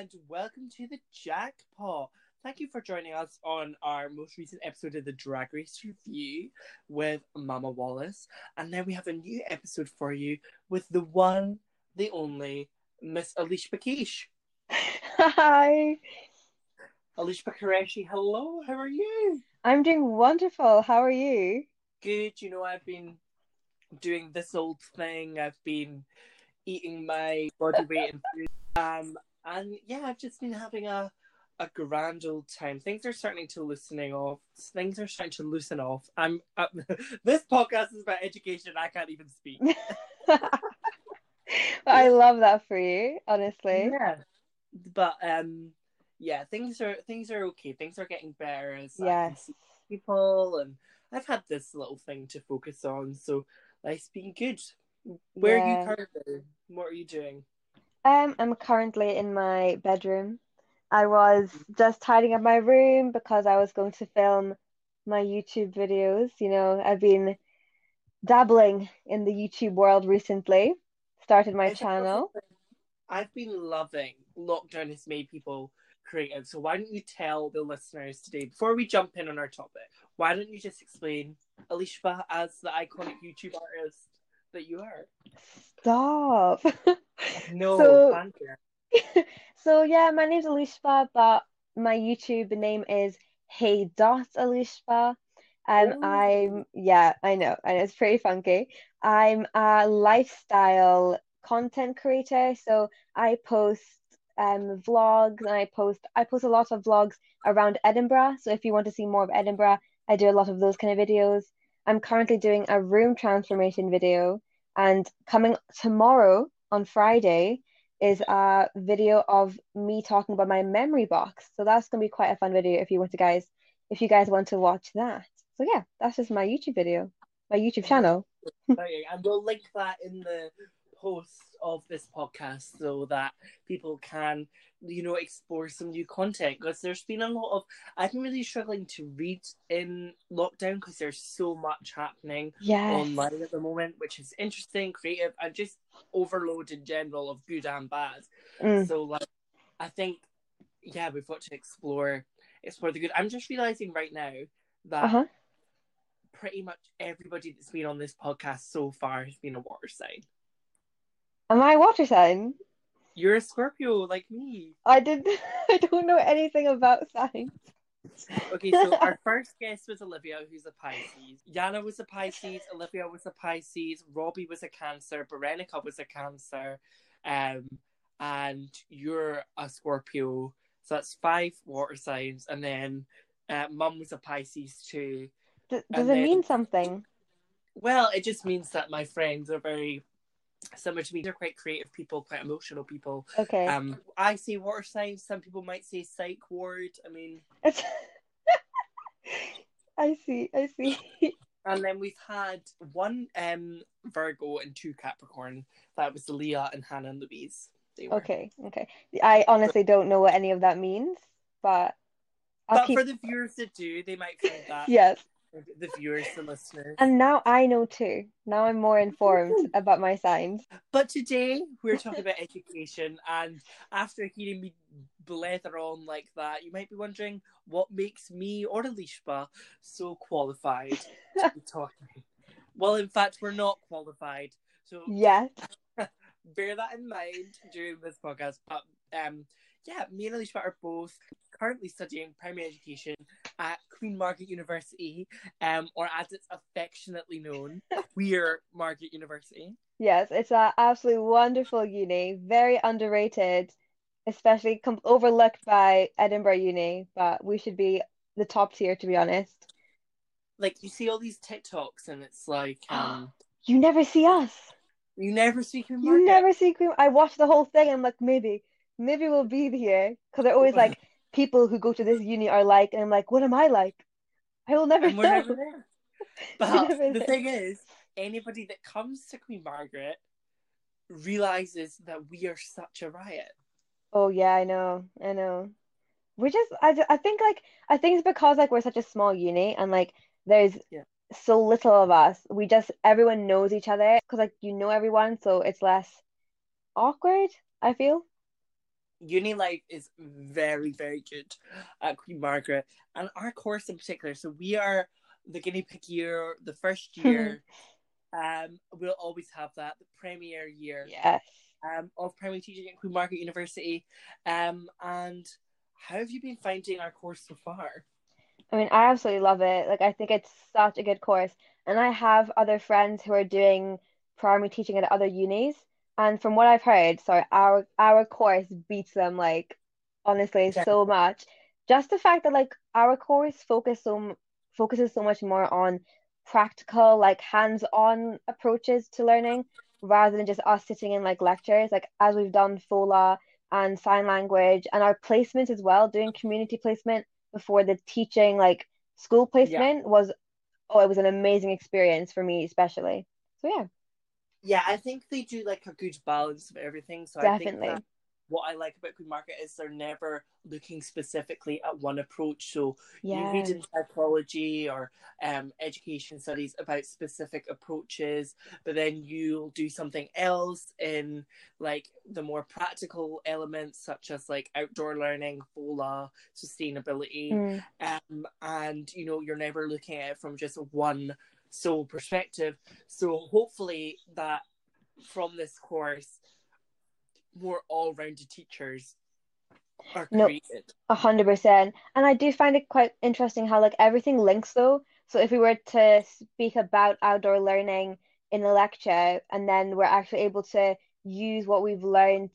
and welcome to the Jackpot. Thank you for joining us on our most recent episode of the Drag Race Review with Mama Wallace. And now we have a new episode for you with the one, the only, Miss Alishba Qureshi. Hi, Alishba Qureshi, hello, how are you? I'm doing wonderful. How are you? Good, you know, I've been doing this old thing. I've been eating my body weight in food. Um, and yeah, I've just been having a a grand old time. Things are starting to loosening off. Things are starting to loosen off. I'm uh, this podcast is about education. I can't even speak. I love that for you, honestly. Yeah, but um, yeah, things are things are okay. Things are getting better as Yes. people, and I've had this little thing to focus on. So life's been good. Where are you currently? What are you doing? Um, I'm currently in my bedroom. I was just tidying up my room because I was going to film my YouTube videos. You know, I've been dabbling in the YouTube world recently. Started my It's channel. thing. I've been loving lockdown has made people creative. So why don't you tell the listeners today, before we jump in on our topic, why don't you just explain Alishba as the iconic YouTube artist that you are? Stop. No, So- So yeah, my name's Alishba, but my YouTube name is Hey Dot Alishba. Um, Oh. I'm yeah, I know, and it's pretty funky. I'm a lifestyle content creator, so I post um vlogs and I post I post a lot of vlogs around Edinburgh. So if you want to see more of Edinburgh, I do a lot of those kind of videos. I'm currently doing a room transformation video, and coming tomorrow on Friday is a video of me talking about my memory box. So that's gonna be quite a fun video if you want to guys if you guys want to watch that. So yeah, that's just my YouTube video, my YouTube channel. And we'll link that in the post of this podcast so that people can, you know, explore some new content. Because there's been a lot of, I've been really struggling to read in lockdown because there's so much happening Yes. online at the moment, which is interesting, creative, and just overload in general of good and bad. Mm. So, like, I think, yeah, we've got to explore explore the good. I'm just realizing right now that Uh-huh. pretty much everybody that's been on this podcast so far has been a water sign. Am I a water sign? You're a Scorpio like me. I did I don't know anything about signs. Okay, so our first guest was Olivia, who's a Pisces. Yana was a Pisces. Olivia was a Pisces. Robbie was a Cancer. Berenica was a Cancer. Um, and you're a Scorpio. So that's five water signs. And then uh, Mum was a Pisces too. D does And it then- mean something? Well, it just means that my friends are very similar to me. They're quite creative people, quite emotional people. Okay. Um, I say water signs. Some people might say psych ward. I mean, I see, I see. and then we've had one um Virgo and two Capricorn. That was Leah and Hannah and Louise. Okay, okay. I honestly don't know what any of that means, but I'll But keep for the viewers that do, they might find that yes. The viewers, the listeners. And now I know too. Now I'm more informed about my signs. But today we're talking about education, and after hearing me blether on like that, you might be wondering what makes me or Alishba so qualified to be talking. Well, in fact, we're not qualified, so Yes. bear that in mind during this podcast. But um, yeah, me and Alishba are both currently studying primary education at Queen Margaret University, um, or as it's affectionately known, Queer Margaret University. Yes, it's an absolutely wonderful uni, very underrated, especially com overlooked by Edinburgh Uni, but we should be the top tier to be honest. like you see all these TikToks and it's like um You never see us. you never see Queen You never see Queen. I watched the whole thing. I'm like, maybe, maybe we'll be here because they're always like people who go to this uni are like, and I'm like, what am I like? I will never know. never there. But never the there. thing is, anybody that comes to Queen Margaret realizes that we are such a riot. Oh yeah, I know, I know. We're just, I, I think like, I think it's because like we're such a small uni and like there's Yeah. so little of us. We just, everyone knows each other because like you know everyone, so it's less awkward, I feel. Uni life is very, very good at Queen Margaret, and our course in particular. So we are the guinea pig year, the first year. um, we'll always have that the premier year. Yes. Um, of primary teaching at Queen Margaret University. Um, and how have you been finding our course so far? I mean, I absolutely love it. Like, I think it's such a good course. And I have other friends who are doing primary teaching at other unis. And from what I've heard, sorry, our our course beats them like honestly Yeah. so much. Just the fact that like our course focus so focuses so much more on practical, like hands-on approaches to learning rather than just us sitting in like lectures, like as we've done FOLA and sign language and our placements as well, doing community placement before the teaching like school Yeah. placement was oh, it was an amazing experience for me especially. So yeah, Yeah, I think they do like a good balance of everything. So I think definitely. that what I like about Queen Margaret is they're never looking specifically at one approach. So you read in psychology or um, education studies about specific approaches, but then you'll do something else in like the more practical elements, such as like outdoor learning, FOLA, sustainability, Mm. um, and you know you're never looking at it from just one sole perspective. So hopefully that from this course more all-rounded teachers are created. a hundred percent. And I do find it quite interesting how like everything links though. So if we were to speak about outdoor learning in a lecture and then we're actually able to use what we've learned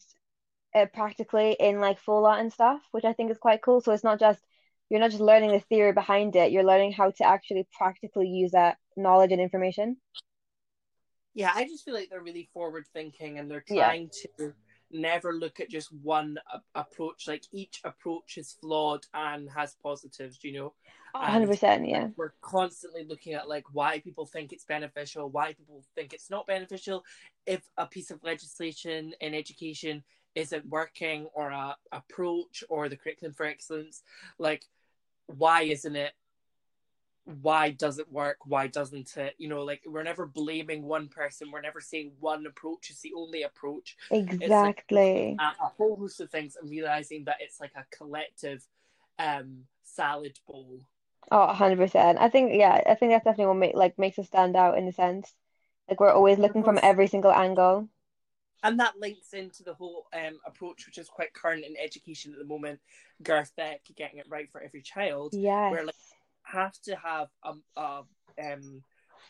uh, practically in like FOLA and stuff, which I think is quite cool. So it's not just you're not just learning the theory behind it, you're learning how to actually practically use that knowledge and information. Yeah, I just feel like they're really forward thinking and they're Yeah. trying to never look at just one a- approach. Like each approach is flawed and has positives, you know. And percent, yeah. we're constantly looking at like why people think it's beneficial, why people think it's not beneficial. If a piece of legislation in education isn't working, or a approach, or the curriculum for excellence, like why isn't it? Why does it work? Why doesn't it? You know, like we're never blaming one person. We're never saying one approach is the only approach. It's like Exactly. a, a whole host of things and realizing that it's like a collective um salad bowl. Oh, hundred percent. I think yeah, I think that's definitely what make, like makes us stand out in a sense. Like we're always looking from every single angle. And that links into the whole um, approach which is quite current in education at the moment GIRFEC getting it right for every child Yes. where like have to have a, a um,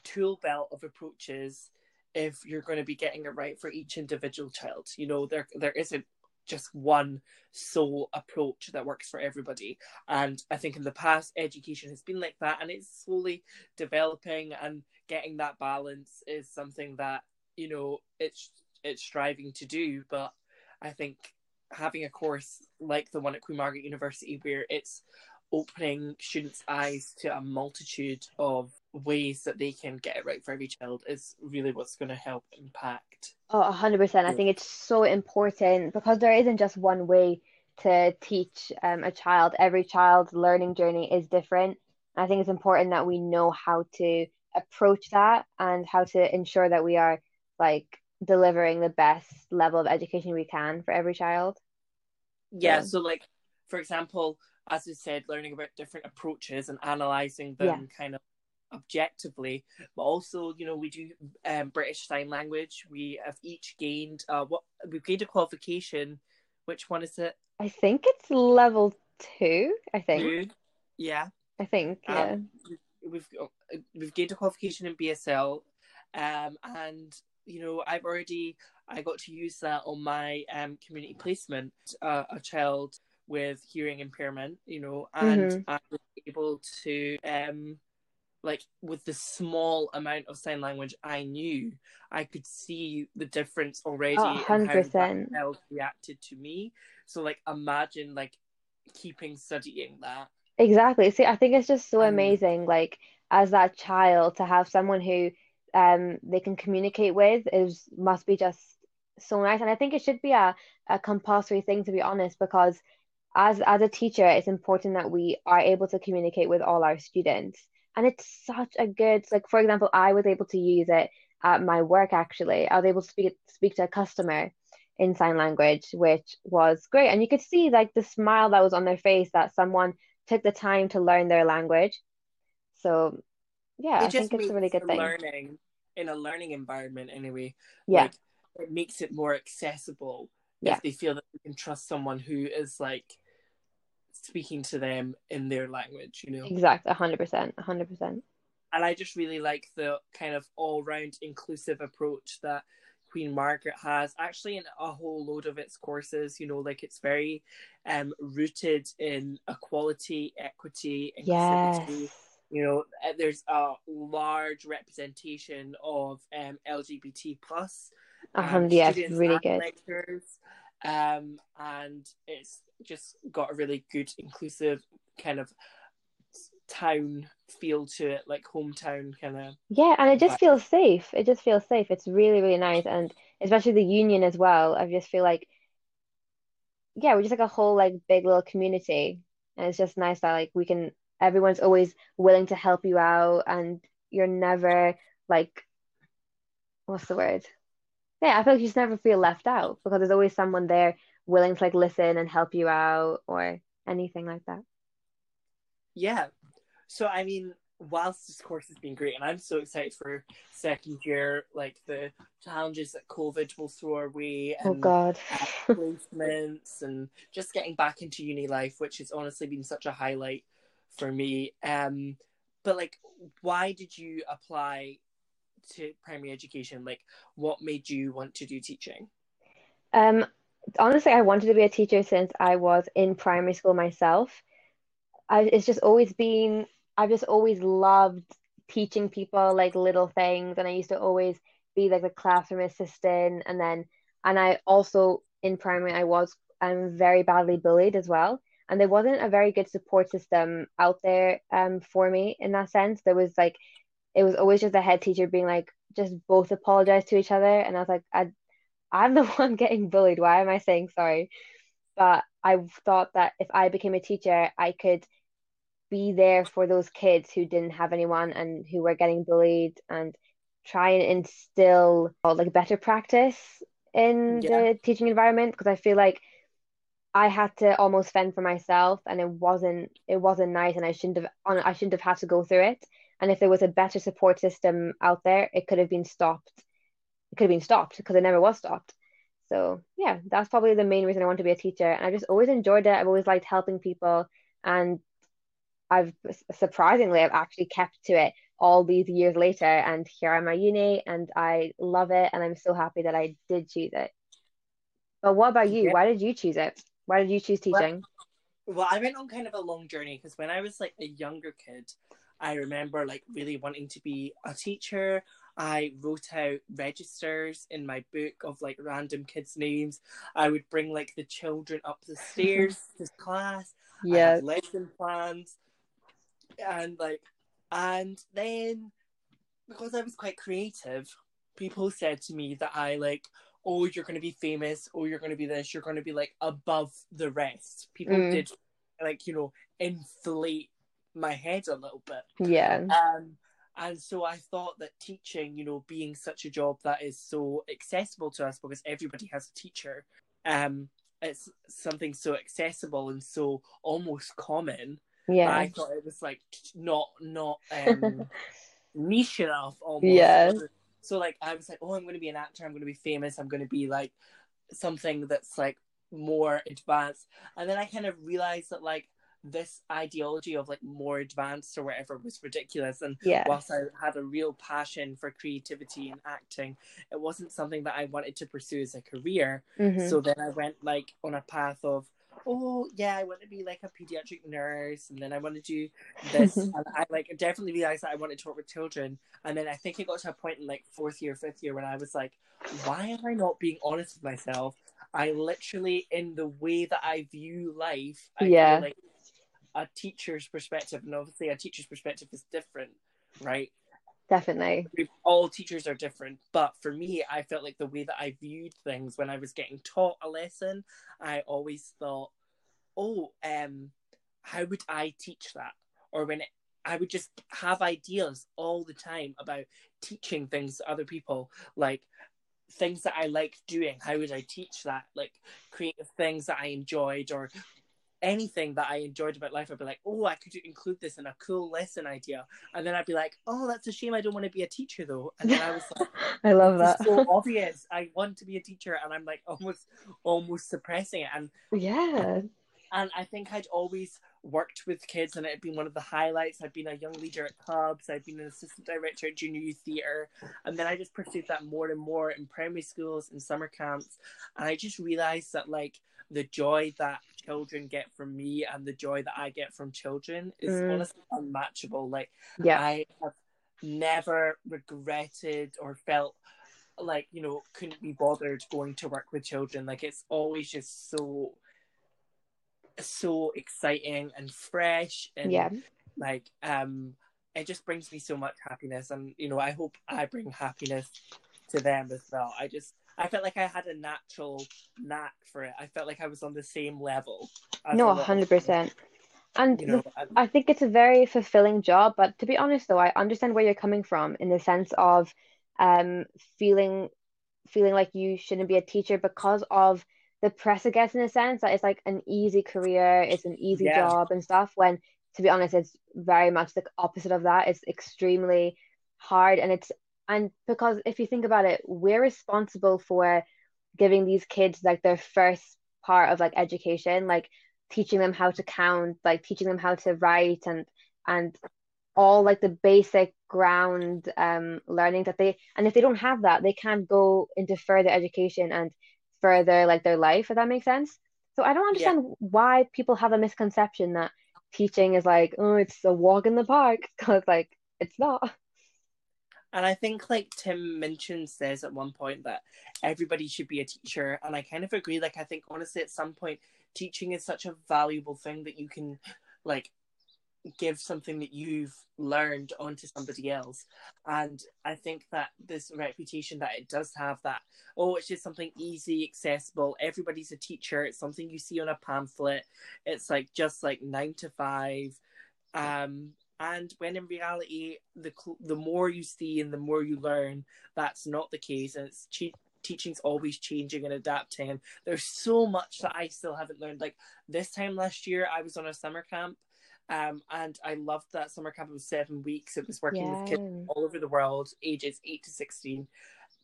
tool belt of approaches if you're going to be getting it right for each individual child you know there there isn't just one sole approach that works for everybody and i think in the past education has been like that and it's slowly developing and getting that balance is something that you know it's it's striving to do but i think having a course like the one at queen margaret university where it's opening students eyes to a multitude of ways that they can get it right for every child is really what's going to help impact Oh, a hundred percent. I think it's so important because there isn't just one way to teach um, a child. Every child's learning journey is different. I think it's important that we know how to approach that and how to ensure that we are like delivering the best level of education we can for every child. yeah So, so like for example as I said learning about different approaches and analyzing yeah. them kind of objectively but also you know we do um, british sign language we have each gained uh what we've gained a qualification which one is it I think it's level two, I think. Two. yeah I think, yeah. um we've we've gained a qualification in bsl um and you know i've already i got to use that on my um community placement uh, a child with hearing impairment you know and hmm i was able to um like with the small amount of sign language i knew i could see the difference Oh, a already in hundred how that reacted to me. So like imagine like keeping studying that. Exactly. See, I think it's just so and amazing, like as that child to have someone who um they can communicate with is must be just so nice. And I think it should be a, a compulsory thing to be honest, because as as a teacher, it's important that we are able to communicate with all our students. And it's such a good, like for example, I was able to use it at my work actually. I was able to speak speak to a customer in sign language, which was great. And you could see like the smile that was on their face that someone took the time to learn their language. So yeah, it I think it's a really good thing. Learning in a learning environment, anyway. Yeah, like, it makes it more accessible yeah. if they feel that they can trust someone who is like speaking to them in their language. You know, exactly, hundred percent, hundred percent. And I just really like the kind of all-round inclusive approach that Queen Margaret has actually in a whole load of its courses. You know, like it's very um, rooted in equality, equity, inclusivity. Yes you know uh, there's a large representation of um, lgbt plus um, yeah really good. lectures, um, and it's just got a really good inclusive kind of town feel to it like hometown kind of yeah and it just vibe. feels safe. It just feels safe. It's really really nice and especially the union as well. I just feel like yeah we're just like a whole like big little community and it's just nice that like we can everyone's always willing to help you out and you're never like what's the word? Yeah i feel like you just never feel left out because there's always someone there willing to like listen and help you out or anything like that. Yeah. So i mean whilst this course has been great and i'm so excited for second year like the challenges that covid will throw our way oh, and oh god. placements and just getting back into uni life which has honestly been such a highlight for me. Um, but like, why did you apply to primary education? Like, what made you want to do teaching? Um, honestly, I wanted to be a teacher since I was in primary school myself. I, it's just always been, I've just always loved teaching people like little things. And I used to always be like the classroom assistant. And then, and I also in primary, I was, I'm very badly bullied as well and there wasn't a very good support system out there um for me in that sense. There was like it was always just a head teacher being like just both apologize to each other and i was like i i'm the one getting bullied. Why am i saying sorry? But i thought that if i became a teacher i could be there for those kids who didn't have anyone and who were getting bullied and try and instill like better practice in yeah. the teaching environment because i feel like I had to almost fend for myself and it wasn't it wasn't nice and I shouldn't have I shouldn't have had to go through it. And if there was a better support system out there it could have been stopped. It could have been stopped because it never was stopped. So yeah that's probably the main reason I want to be a teacher. And I just always enjoyed it. I've always liked helping people and I've surprisingly I've actually kept to it all these years later. And here I'm at uni and I love it and I'm so happy that I did choose it. But what about you? Yeah. why did you choose it why did you choose teaching? Well, well I went on kind of a long journey because when I was like a younger kid, I remember like really wanting to be a teacher. I wrote out registers in my book of like random kids' names. I would bring like the children up the stairs to class. Yeah. lesson plans. And like and then because I was quite creative, people said to me that I like oh, you're going to be famous, oh, you're going to be this, you're going to be like above the rest. People mm. did like, you know, inflate my head a little bit. Yeah. Um, and so I thought that teaching, you know, being such a job that is so accessible to us because everybody has a teacher, um, it's something so accessible and so almost common. Yeah. I thought it was like not not um niche enough almost. Yeah. So like I was like, oh, I'm going to be an actor. I'm going to be famous. I'm going to be like something that's like more advanced. And then I kind of realized that like this ideology of like more advanced or whatever was ridiculous. And yeah. whilst I had a real passion for creativity and acting, it wasn't something that I wanted to pursue as a career. Mm-hmm. So then I went like on a path of oh yeah, I want to be like a pediatric nurse, and then I want to do this. and I like definitely realized that I wanted to work with children. And then I think it got to a point in like fourth year, fifth year when I was like, why am I not being honest with myself? I literally, in the way that I view life, I yeah, like a teacher's perspective, and obviously a teacher's perspective is different, right? Definitely. All teachers are different, but for me, I felt like the way that I viewed things when I was getting taught a lesson, I always thought, "Oh, um, how would I teach that?" Or when it, I would just have ideas all the time about teaching things to other people, like things that I like doing, how would I teach that? Like creative things that I enjoyed or anything that I enjoyed about life, I'd be like, oh, I could include this in a cool lesson idea. And then I'd be like, oh, that's a shame. I don't want to be a teacher though. And then I was like, I love that. so obvious. I want to be a teacher, and I'm like almost, almost suppressing it. And yeah, and I think I'd always worked with kids, and it had been one of the highlights. I'd been a young leader at clubs. I'd been an assistant director at junior youth theatre, and then I just pursued that more and more in primary schools and summer camps. And I just realized that like the joy that children get from me and the joy that I get from children is mm. honestly unmatchable. Like, yeah. I have never regretted or felt like you know couldn't be bothered going to work with children. Like, it's always just so so exciting and fresh and yeah. like um it just brings me so much happiness and you know I hope I bring happiness to them as well. I just I felt like I had a natural knack for it. I felt like I was on the same level. No, hundred percent. And you know, I think it's a very fulfilling job. But to be honest, though, I understand where you're coming from in the sense of um feeling feeling like you shouldn't be a teacher because of the press, I guess, in a sense that it's like an easy career, it's an easy yeah. job and stuff. When to be honest, it's very much the opposite of that. It's extremely hard and it's and because if you think about it we're responsible for giving these kids like their first part of like education like teaching them how to count like teaching them how to write and and all like the basic ground um learning that they and if they don't have that they can't go into further education and further like their life if that makes sense so i don't understand yeah. why people have a misconception that teaching is like oh it's a walk in the park because like it's not and I think like Tim Minchin says at one point that everybody should be a teacher. And I kind of agree. Like I think honestly at some point teaching is such a valuable thing that you can like give something that you've learned onto somebody else. And I think that this reputation that it does have that, oh, it's just something easy, accessible, everybody's a teacher, it's something you see on a pamphlet, it's like just like nine to five. Um, and when in reality the the more you see and the more you learn that's not the case and it's che- teaching's always changing and adapting there's so much that i still haven't learned like this time last year i was on a summer camp um, and I loved that summer camp. It was seven weeks. It was working yeah. with kids all over the world, ages eight to sixteen,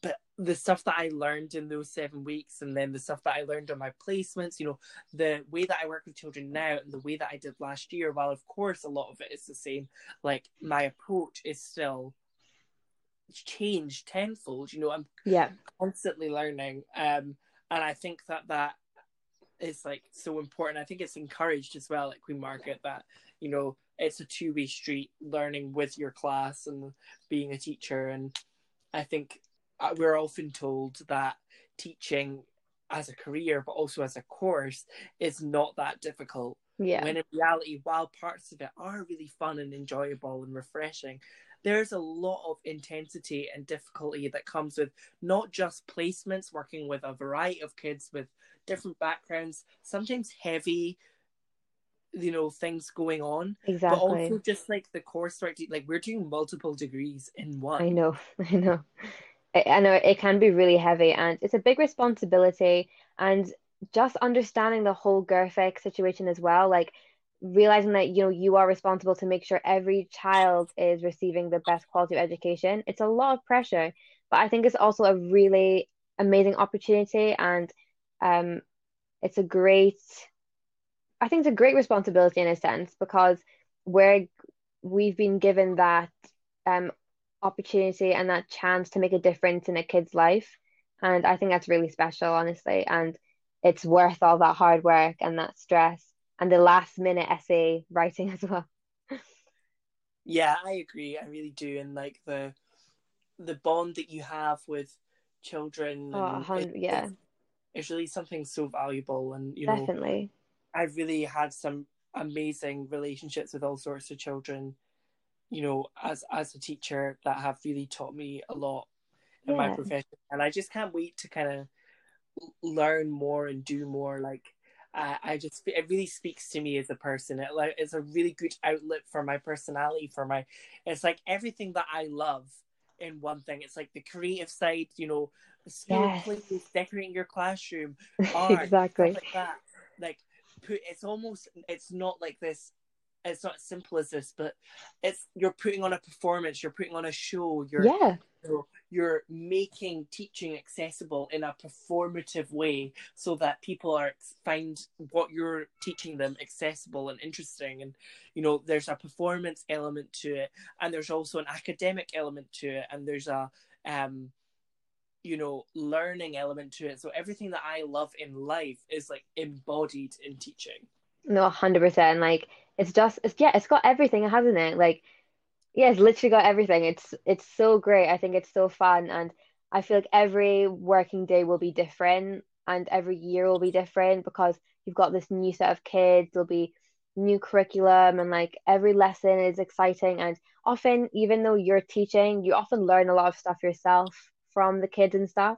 but the stuff that I learned in those seven weeks and then the stuff that I learned on my placements, you know, the way that I work with children now and the way that I did last year, while of course a lot of it is the same, like my approach is still changed tenfold. You know, I'm yeah constantly learning. Um and I think that that is like so important. I think it's encouraged as well at Queen Margaret that, you know, it's a two way street learning with your class and being a teacher and I think we're often told that teaching as a career but also as a course is not that difficult. Yeah. When in reality while parts of it are really fun and enjoyable and refreshing there's a lot of intensity and difficulty that comes with not just placements working with a variety of kids with different backgrounds sometimes heavy you know things going on exactly but also just like the coursework like we're doing multiple degrees in one. I know i know I know it can be really heavy and it's a big responsibility and just understanding the whole GIRFEC situation as well, like realizing that you know you are responsible to make sure every child is receiving the best quality of education. It's a lot of pressure, but I think it's also a really amazing opportunity and um it's a great I think it's a great responsibility in a sense because we're we've been given that um opportunity and that chance to make a difference in a kid's life. And I think that's really special, honestly. And it's worth all that hard work and that stress and the last minute essay writing as well. Yeah, I agree. I really do. And like the the bond that you have with children. Oh, it, yeah. It's, it's, really something so valuable. And, you know, definitely. I've really had some amazing relationships with all sorts of children you know, as as a teacher that have really taught me a lot in yeah. my profession, and I just can't wait to kind of learn more and do more. Like, uh, I just it really speaks to me as a person. It like it's a really good outlet for my personality, for my. It's like everything that I love in one thing. It's like the creative side, you know, school Yes. plays, decorating your classroom, art, Exactly. like that. Like, put it's almost it's not like this. It's not as simple as this, but it's you're putting on a performance, you're putting on a show, you're Yeah. you're, you're making teaching accessible in a performative way so that people are find what you're teaching them accessible and interesting and you know there's a performance element to it and there's also an academic element to it and there's a um you know learning element to it so everything that i love in life is like embodied in teaching No, 100%. Like it's just it's yeah, it's got everything, hasn't it? Like yeah, it's literally got everything. It's it's so great. I think it's so fun and I feel like every working day will be different and every year will be different because you've got this new set of kids, there'll be new curriculum and like every lesson is exciting and often even though you're teaching, you often learn a lot of stuff yourself from the kids and stuff.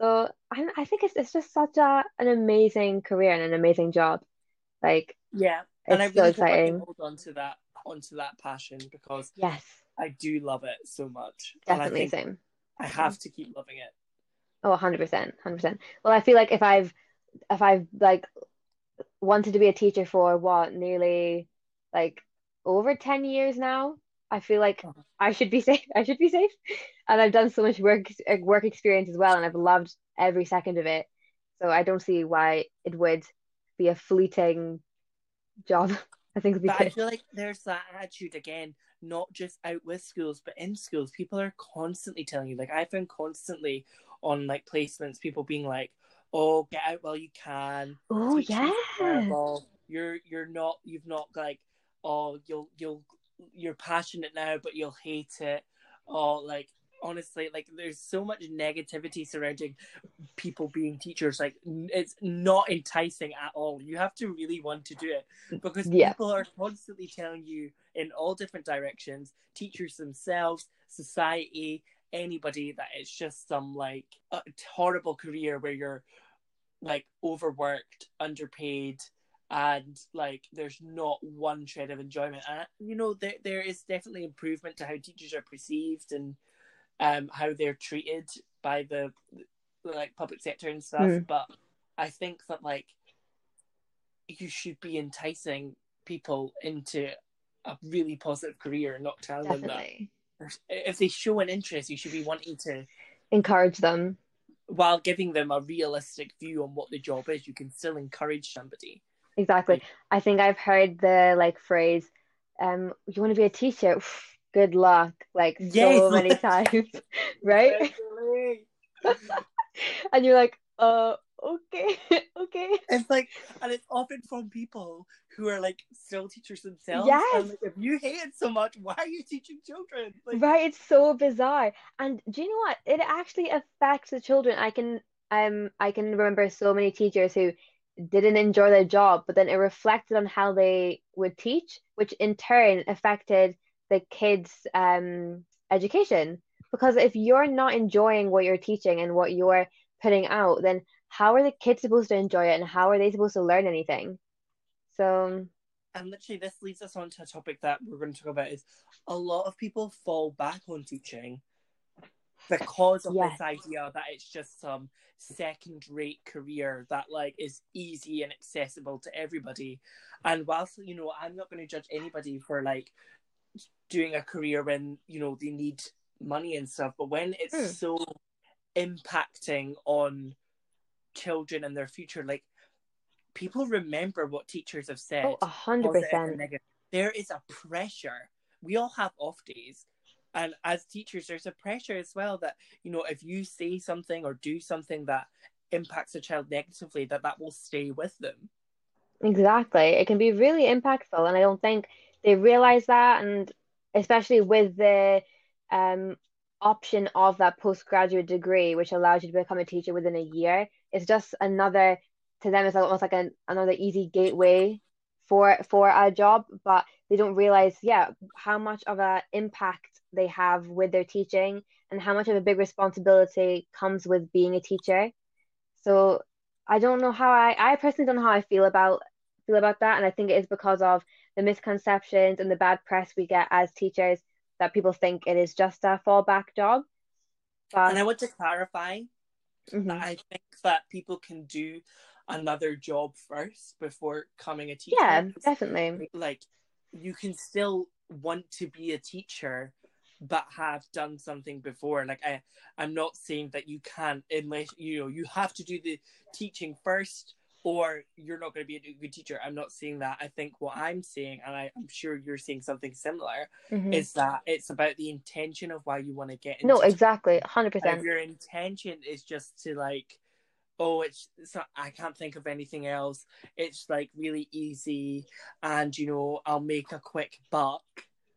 So I I think it's it's just such a an amazing career and an amazing job. Like yeah and i so really can exciting. hold on to that onto that passion because Yes, i do love it so much and i definitely same. i have to keep loving it Oh, 100%, 100%. Well, I feel like if I've if I've like wanted to be a teacher for what, nearly like over 10 years now, I feel like Uh-huh. I should be safe. I should be safe. And I've done so much work work experience as well, and I've loved every second of it. So I don't see why it would be a fleeting job. I think But I feel like there's that attitude again, not just out with schools, but in schools. People are constantly telling you, like I've been constantly on like placements, people being like, "Oh, get out while you can. Oh, yeah. You're you're not. You've not like. Oh, you'll you'll you're passionate now, but you'll hate it. Oh, like honestly, like there's so much negativity surrounding people being teachers. Like it's not enticing at all. You have to really want to do it because Yeah. people are constantly telling you in all different directions. Teachers themselves, society, anybody that it's just some like a horrible career where you're like overworked, underpaid, and like there's not one shred of enjoyment. And you know there there is definitely improvement to how teachers are perceived and um how they're treated by the, like public sector and stuff. Mm. But I think that like you should be enticing people into a really positive career and not telling them that if they show an interest, you should be wanting to Encourage them. while giving them a realistic view on what the job is, you can still encourage somebody. Exactly. I think I've heard the like phrase, um, you want to be a teacher? Good luck, like so many times, right? And you're like, uh, okay, okay. It's like, and it's often from people who are like still teachers themselves. Yes. Like, if you hate it so much, why are you teaching children? Like, Right, it's so bizarre. And do you know what? It actually affects the children. I can um I can remember so many teachers who didn't enjoy their job, but then it reflected on how they would teach, which in turn affected the kids' um education. Because if you're not enjoying what you're teaching and what you're putting out, then how are the kids supposed to enjoy it and how are they supposed to learn anything? So, and literally, this leads us on to a topic that we're going to talk about: is a lot of people fall back on teaching because of Yes. this idea that it's just some second-rate career that like is easy and accessible to everybody. And whilst you know, I'm not going to judge anybody for like doing a career when you know they need money and stuff, but when it's Hmm. so impacting on children and their future, like people remember what teachers have said oh, a 100% There is a pressure. We all have off days. And as teachers, there's a pressure as well that, you know, if you say something or do something that impacts a child negatively, that that will stay with them. Exactly. It can be really impactful, and I don't think they realize that. And especially with the um, option of that postgraduate degree, which allows you to become a teacher within a year, it's just another, to them, it's almost like an, another easy gateway for for a job. But they don't realize, yeah, how much of an impact they have with their teaching and how much of a big responsibility comes with being a teacher. So I don't know how I, I personally don't know how I feel about feel about that, and I think it is because of the misconceptions and the bad press we get as teachers that people think it is just a fallback job. But And I want to clarify Mhm. I think that people can do another job first before coming a teacher. Yeah, definitely. Like you can still want to be a teacher but have done something before. Like I I'm not saying that you can't unless you know you have to do the teaching first or you're not going to be a good teacher. I'm not saying that. I think what I'm saying, and I, I'm sure you're saying something similar, Mhm. is that it's about the intention of why you want to get into No, exactly, 100%. if your intention is just to like oh it's, it's not i can't think of anything else it's like really easy and you know i'll make a quick buck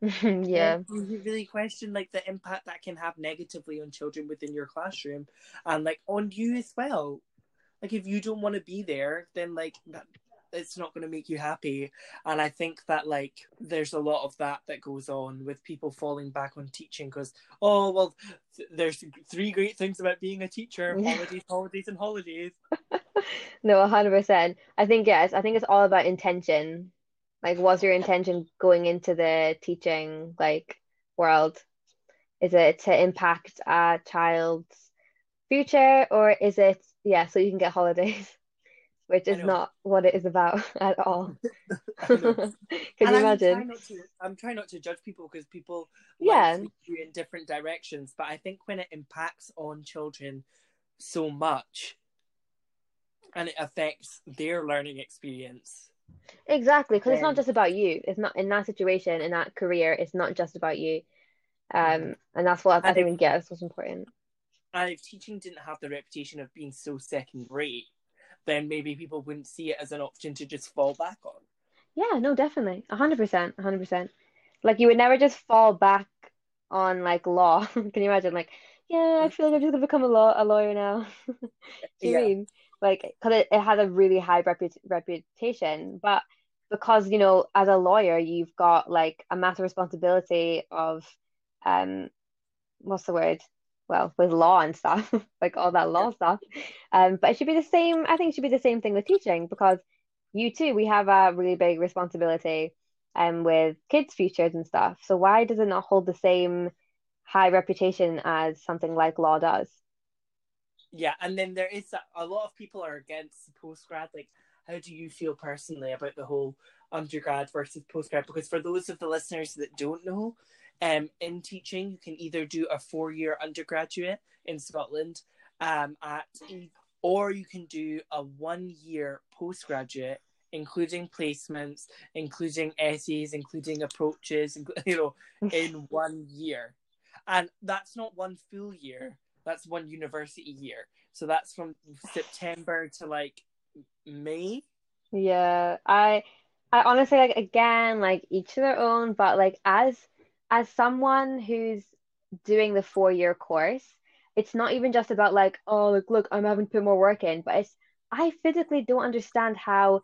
yeah. you really question like the impact that can have negatively on children within your classroom and like on you as well like if you don't want to be there then like that it's not going to make you happy and i think that like there's a lot of that that goes on with people falling back on teaching because oh well th- there's three great things about being a teacher Yeah. holidays holidays and holidays No, 100%. I think, yes, I think it's all about intention. Like, what's your intention going into the teaching, like, world? Is it to impact a child's future, or is it, yeah, so you can get holidays, which is not what it is about at all. I. Can and you I'm imagine? trying not to I'm trying not to judge people because people Yeah. like you in different directions, but I think when it impacts on children so much and it affects their learning experience. Exactly, because it's not just about you. It's not in that situation, in that career, it's not just about you. Um, and that's what I if- think, yeah, that's what's important. And if teaching didn't have the reputation of being so second rate, then maybe people wouldn't see it as an option to just fall back on. Yeah, no, definitely. A hundred percent, a hundred percent. Like you would never just fall back on like law. Can you imagine? Like, yeah, I feel like I'm just gonna become a law a lawyer now. Do you Yeah. mean? Like, because it, it has a really high repu reputation, but because, you know, as a lawyer, you've got like a massive responsibility of, um, what's the word? Well, with law and stuff, like all that law stuff. Um, but it should be the same. I think it should be the same thing with teaching because you too, we have a really big responsibility, um, with kids' futures and stuff. So why does it not hold the same high reputation as something like law does? Yeah, and then there is a, a lot of people are against postgrad. Like, how do you feel personally about the whole undergrad versus postgrad? Because for those of the listeners that don't know, um, in teaching, you can either do a four-year undergraduate in Scotland, um, at or you can do a one-year postgraduate, including placements, including essays, including approaches, you know, in one year, and that's not one full year that's one university year. So that's from September to like May. Yeah, I I honestly like again like each to their own, but like as as someone who's doing the four year course, it's not even just about like, oh look look, I'm having to put more work in, but it's I physically don't understand how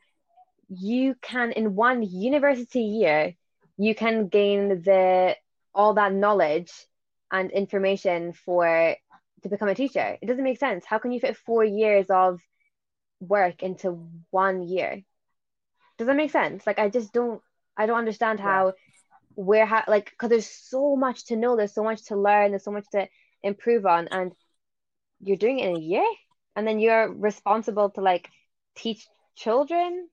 you can in one university year you can gain the all that knowledge and information for to become a teacher. It doesn't make sense. How can you fit four years of work into one year? Does that make sense? Like I just don't I don't understand how where how like because there's so much to know, there's so much to learn, there's so much to improve on, and you're doing it in a year, and then you're responsible to like teach children.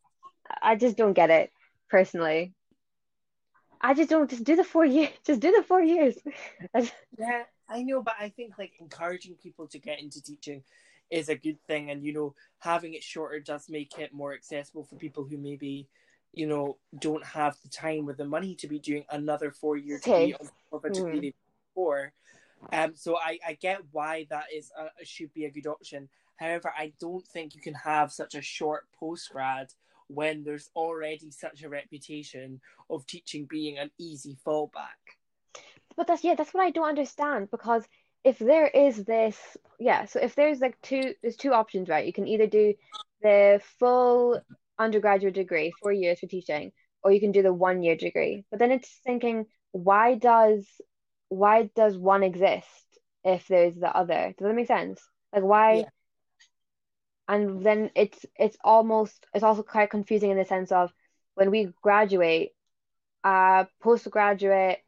I just don't get it personally. I just don't just do the four years. Just do the four years. Yeah, I know, but I think like encouraging people to get into teaching is a good thing, and you know, having it shorter does make it more accessible for people who maybe, you know, don't have the time or the money to be doing another four year degree on top of a degree they've before. Um, so I, I get why that is a, should be a good option. However, I don't think you can have such a short postgrad when there's already such a reputation of teaching being an easy fallback. But that's yeah, that's what I don't understand because if there is this yeah, so if there's like two there's two options, right? You can either do the full undergraduate degree, four years for teaching, or you can do the one year degree. But then it's thinking, why does why does one exist if there's the other? Does that make sense? Like why Yeah. and then it's it's almost it's also quite confusing in the sense of when we graduate, a postgraduate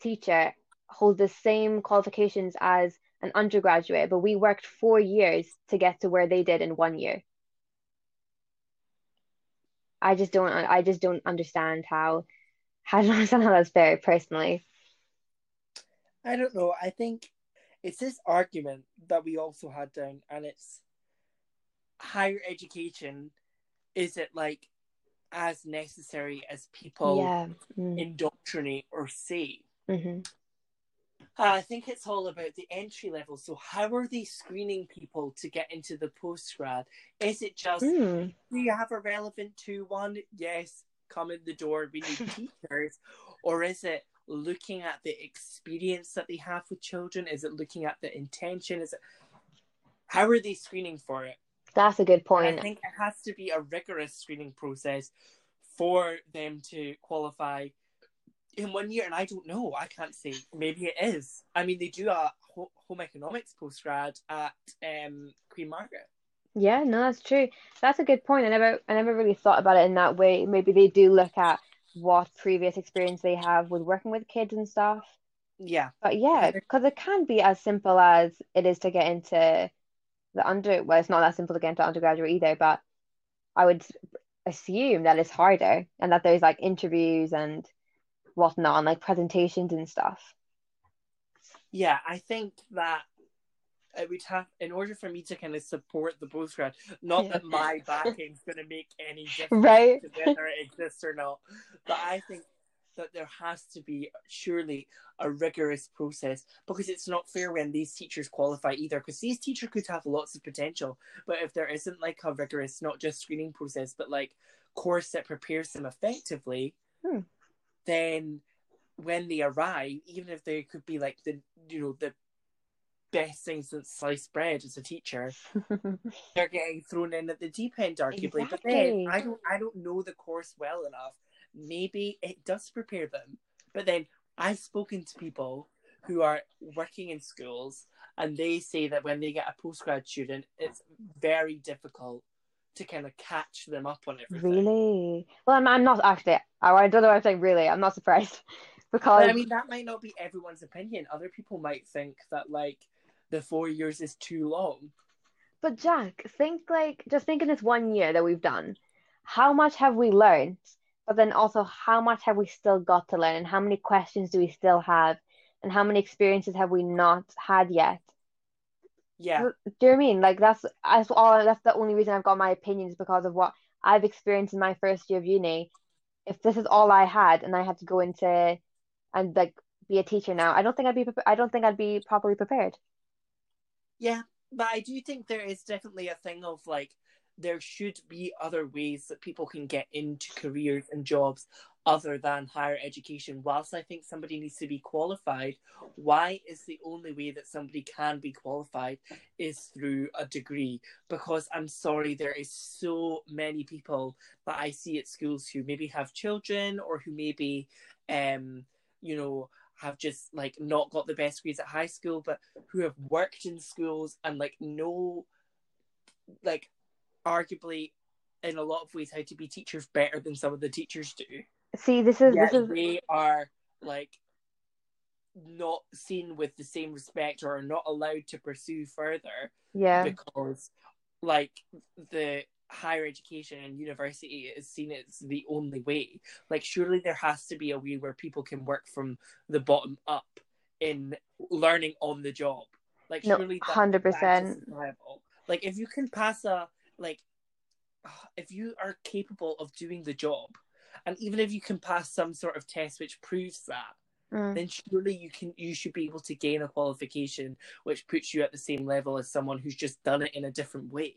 teacher holds the same qualifications as an undergraduate, but we worked four years to get to where they did in one year. I just don't I just don't understand how I don't understand how that's fair personally. I don't know. I think it's this argument that we also had down, and it's higher education. Is it like as necessary as people Yeah. Mm. indoctrinate or say? hmm Uh, I think it's all about the entry level. So, how are they screening people to get into the postgrad? Is it just Mm. do you have a relevant 2 1? Yes, come in the door. We need teachers. Or is it looking at the experience that they have with children? Is it looking at the intention? Is it how are they screening for it? That's a good point. I think it has to be a rigorous screening process for them to qualify in one year. And I don't know. I can't say. Maybe it is. I mean, they do a ho- home economics postgrad at um, Queen Margaret. Yeah, no, that's true. That's a good point. I never I never really thought about it in that way. Maybe they do look at what previous experience they have with working with kids and stuff. Yeah. But yeah, because it can be as simple as it is to get into the under, well, it's not that simple to get into undergraduate either, but I would assume that it's harder and that there's like interviews and whatnot, and like presentations and stuff. Yeah, I think that it would have, in order for me to kind of support the postgrad, not Yeah. that my backing's going to make any difference Right. to whether it exists or not, but I think that there has to be surely a rigorous process because it's not fair when these teachers qualify either because these teachers could have lots of potential but if there isn't like a rigorous not just screening process but like course that prepares them effectively Hmm. Then when they arrive even if they could be like the you know the best thing since sliced bread as a teacher they're getting thrown in at the deep end arguably. But then i don't i don't know the course well enough. Maybe it does prepare them. But then i've spoken to people who are working in schools and they say that when they get a postgrad student it's very difficult to kind of catch them up on everything Really? Well, I'm, I'm not actually, I I don't know I'm saying really, I'm not surprised because but i mean that might not be everyone's opinion other people might think that like the four years is too long But Jack, think like just think in this one year that we've done, how much have we learned? But then also how much have we still got to learn and how many questions do we still have and how many experiences have we not had yet? Yeah Do you know what I mean? Like that's that's all that's the only reason I've got my opinions because of what I've experienced in my first year of uni. If this is all I had and I had to go into and like be a teacher now, I don't think I'd be I don't think I'd be properly prepared. Yeah, but I do think there is definitely a thing of like there should be other ways that people can get into careers and jobs other than higher education. Whilst I think somebody needs to be qualified, why is the only way that somebody can be qualified is through a degree? Because I'm sorry, there is so many people that I see at schools who maybe have children or who maybe um you know have just like not got the best grades at high school but who have worked in schools and like know like arguably in a lot of ways how to be teachers better than some of the teachers do See, this is yet this is they are like not seen with the same respect or are not allowed to pursue further yeah. because like the higher education and university is seen as the only way like surely there has to be a way where people can work from the bottom up in learning on the job like No, surely 100%. that is viable. like if you can pass a like if you are capable of doing the job and even if you can pass some sort of test which proves that Mm. then surely you can you should be able to gain a qualification which puts you at the same level as someone who's just done it in a different way.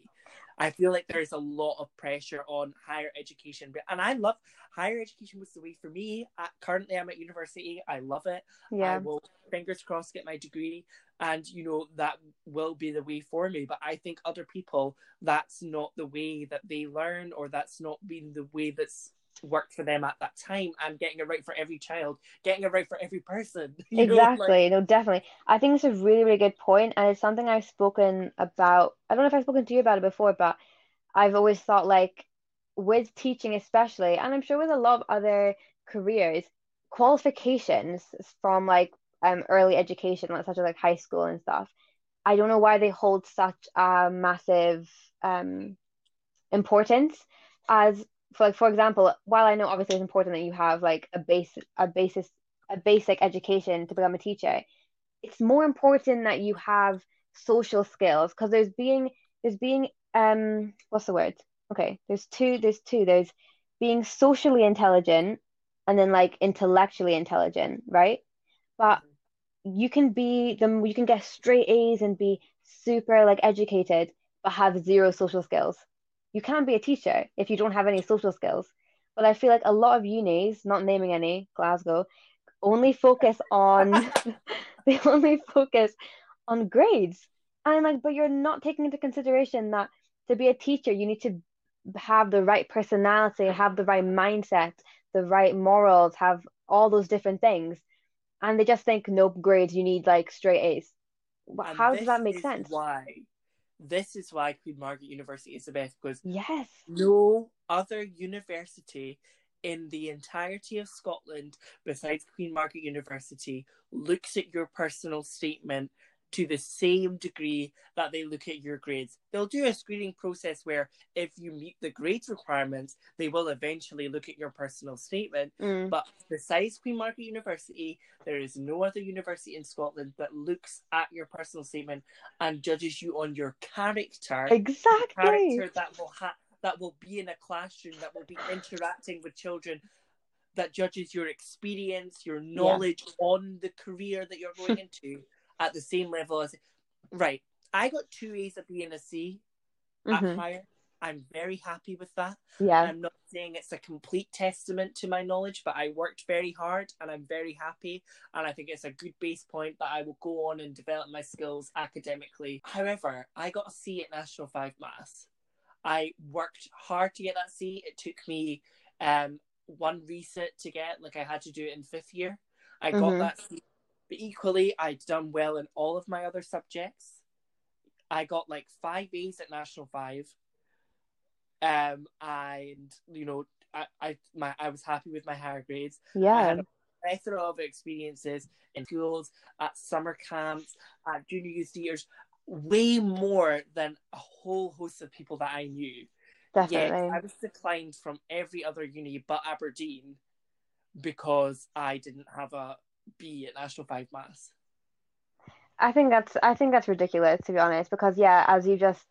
I feel like there's a lot of pressure on higher education and i love higher education was the way for me. Currently i'm at university. I love it. Yeah. i will fingers crossed get my degree and you know that will be the way for me. But i think other people that's not the way that they learn or that's not been the way that's worked for them at that time and getting it right for every child getting it right for every person you know, like- Exactly. No, definitely. I think it's a really, really good point, and it's something I've spoken about. I don't know if I've spoken to you about it before, but I've always thought like with teaching especially, and I'm sure with a lot of other careers, qualifications from like um early education, like such as like high school and stuff, I don't know why they hold such a massive um, importance as for like for example, while I know obviously it's important that you have like a base a basis a basic education to become a teacher, it's more important that you have social skills because there's being there's being um what's the word? Okay, there's two there's two there's being socially intelligent and then like intellectually intelligent, right? But you can be them you can get straight A's and be super like educated but have zero social skills. You can't be a teacher if you don't have any social skills. But I feel like a lot of unis, not naming any, Glasgow, only focus on they only focus on grades. And I'm like, but you're not taking into consideration that to be a teacher, you need to have the right personality, have the right mindset, the right morals, have all those different things. And they just think, nope, grades, you need like straight A's. How does that make sense? Why? This is why Queen Margaret University is the best because Yes. no other university in the entirety of Scotland besides Queen Margaret University looks at your personal statement to the same degree that they look at your grades. They'll do a screening process where if you meet the grades requirements, they will eventually look at your personal statement. Mm. But besides Queen Margaret University, there is no other university in Scotland that looks at your personal statement and judges you on your character Exactly. character that will ha- that will be in a classroom that will be interacting with children that judges your experience your knowledge on the career that you're going into at the same level as right i got two a's at b and a c at Mhm. higher i'm very happy with that Yeah. i'm not saying it's a complete testament to my knowledge but i worked very hard and i'm very happy and i think it's a good base point that i will go on and develop my skills academically however i got a c at national 5 maths I worked hard to get that C. It took me um, one reset to get, like I had to do it in fifth year. I got Mhm. that C. But equally, I'd done well in all of my other subjects. I got like five A's at National Five. Um, and you know, I, I my I was happy with my higher grades. Yeah. I had a plethora of experiences in schools, at summer camps, at junior youth theatres, way more than a whole host of people that I knew. Definitely. I was declined from every other uni but Aberdeen because I didn't have a B at National Five Maths. I think that's I think that's ridiculous to be honest because yeah as you just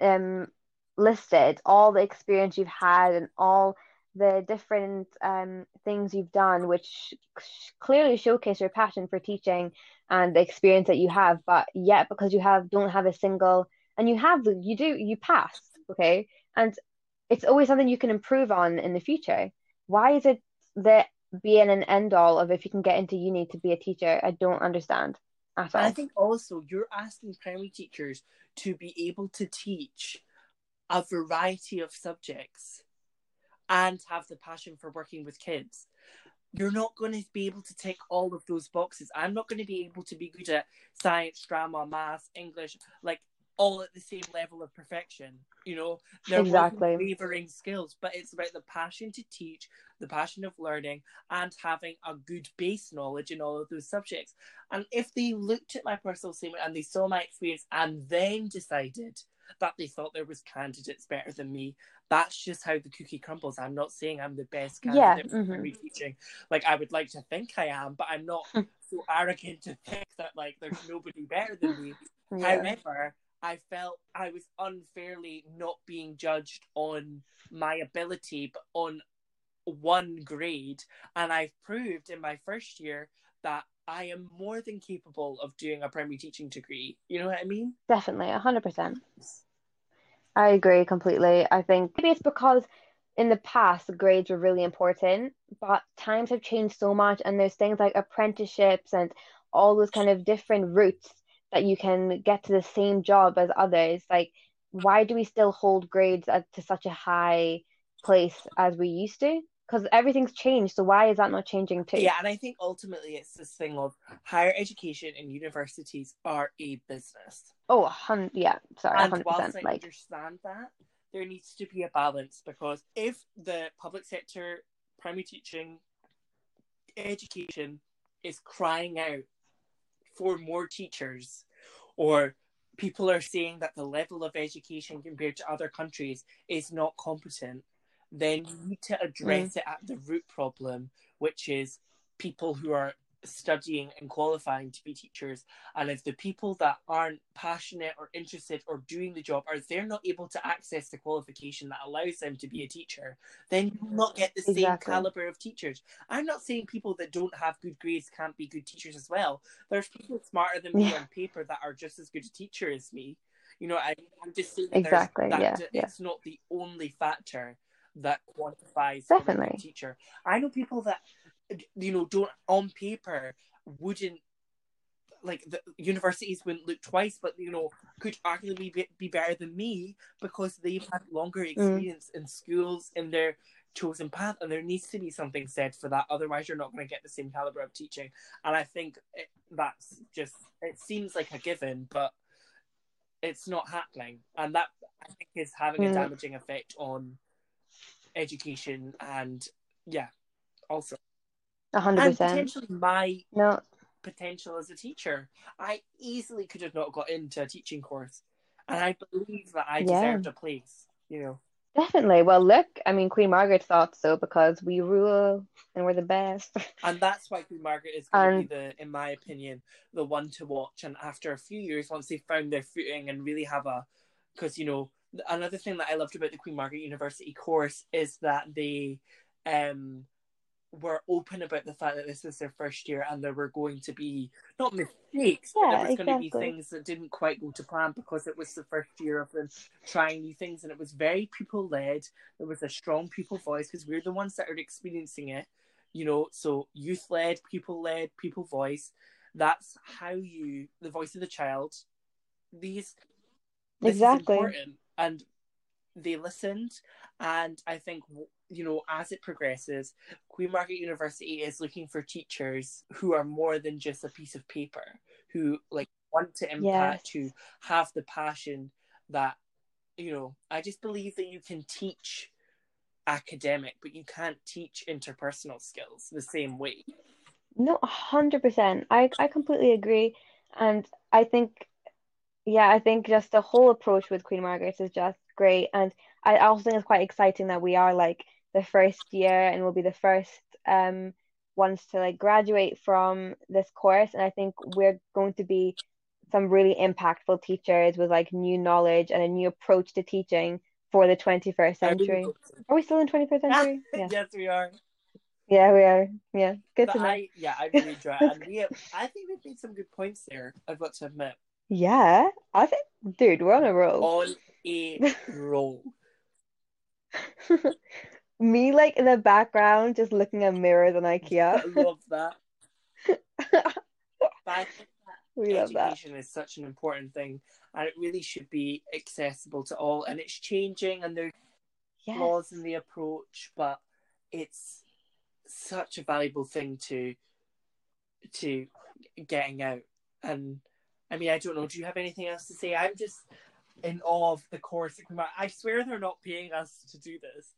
um listed all the experience you've had and all the different um things you've done which clearly showcase your passion for teaching and the experience that you have but yet because you have don't have a single and you have you do you pass okay and it's always something you can improve on in the future why is it the be in an end all of if you can get into uni to be a teacher I don't understand at And I think also you're asking primary teachers to be able to teach a variety of subjects and have the passion for working with kids. You're not going to be able to tick all of those boxes. I'm not going to be able to be good at science, drama, maths, English, like all at the same level of perfection. You know, there Exactly. wavering skills, but it's about the passion to teach, the passion of learning, and having a good base knowledge in all of those subjects. And if they looked at my personal statement and they saw my experience and then decided that they thought there was candidates better than me, that's just how the cookie crumbles. I'm not saying I'm the best Yeah, candidate for mhm. primary teaching. Like I would like to think I am, but I'm not so arrogant to think that like there's nobody better than me. Yeah. However, I felt I was unfairly not being judged on my ability, but on one grade. And I've proved in my first year that I am more than capable of doing a primary teaching degree. You know what I mean? Definitely, a hundred percent. I agree completely. I think maybe it's because in the past grades were really important, but times have changed so much, and there's things like apprenticeships and all those kind of different routes that you can get to the same job as others. Like, why do we still hold grades at, to such a high place as we used to? Because everything's changed, so why is that not changing too? Yeah, and I think ultimately it's this thing of higher education and universities are a business. Oh, a hun yeah, sorry, And hundred whilst percent. I Like, understand that, there needs to be a balance because if the public sector primary teaching education is crying out for more teachers or people are saying that the level of education compared to other countries is not competent, then you need to address mm. it at the root problem, which is people who are studying and qualifying to be teachers and if the people that aren't passionate or interested or doing the job are they're not able to access the qualification that allows them to be a teacher then you will not get the exactly. same caliber of teachers i'm not saying people that don't have good grades can't be good teachers as well there's people smarter than me on paper that are just as good a teacher as me you know I, am just saying exactly that yeah, it's yeah. not the only factor that quantifies Definitely. a teacher. I know people that you know don't on paper wouldn't like the universities wouldn't look twice, but you know could arguably be, be better than me because they've had longer mm. experience mm. in schools in their chosen path, and there needs to be something said for that. Otherwise, you're not going to get the same caliber of teaching. And I think it, that's just it seems like a given, but it's not happening, and that I think is having mm. a damaging effect on education and yeah, also hundred percent. Potentially my no potential as a teacher. I easily could have not got into a teaching course, and I believe that I yeah. deserved a place. You know. Definitely. Well, look, I mean, Queen Margaret thought so because we rule and we're the best. And that's why Queen Margaret is going and... to be the, in my opinion, the one to watch. And after a few years, once they found their footing and really have a, because you know, another thing that I loved about the Queen Margaret University course is that they, um, were open about the fact that this was their first year and there were going to be not mistakes, yeah, but there was exactly. going to be things that didn't quite go to plan because it was the first year of them trying new things and it was very people led. There was a strong people voice because we're the ones that are experiencing it, you know. So youth led, people led, people voice. That's how you the voice of the child. These exactly important and they listened. And i think you know as it progresses queen margaret university is looking for teachers who are more than just a piece of paper who like want to impact yes. who have the passion that you know i just believe that you can teach academic but you can't teach interpersonal skills the same way. No 100% i i completely agree. And i think yeah i think just the whole approach with queen margaret is just great. And I also think it's quite exciting that we are like the first year and we'll be the first um ones to like graduate from this course. And I think we're going to be some really impactful teachers with like new knowledge and a new approach to teaching for the 21st century. Are we still in 21st century? Yeah. yes, we are. Yeah, we are. Yeah, good but to know. I, yeah, I really enjoy it. We have, I think we've made some good points there. I've got to admit. Yeah, I think, dude, we're on a roll. On roll. Me, like in the background, just looking at mirrors on IKEA. I love that. I think that we education that. is such an important thing, and it really should be accessible to all. And it's changing, and there's yes. flaws in the approach, but it's such a valuable thing to to getting out. And I mean, I don't know. Do you have anything else to say? I'm just in awe of the course. I swear they're not paying us to do this.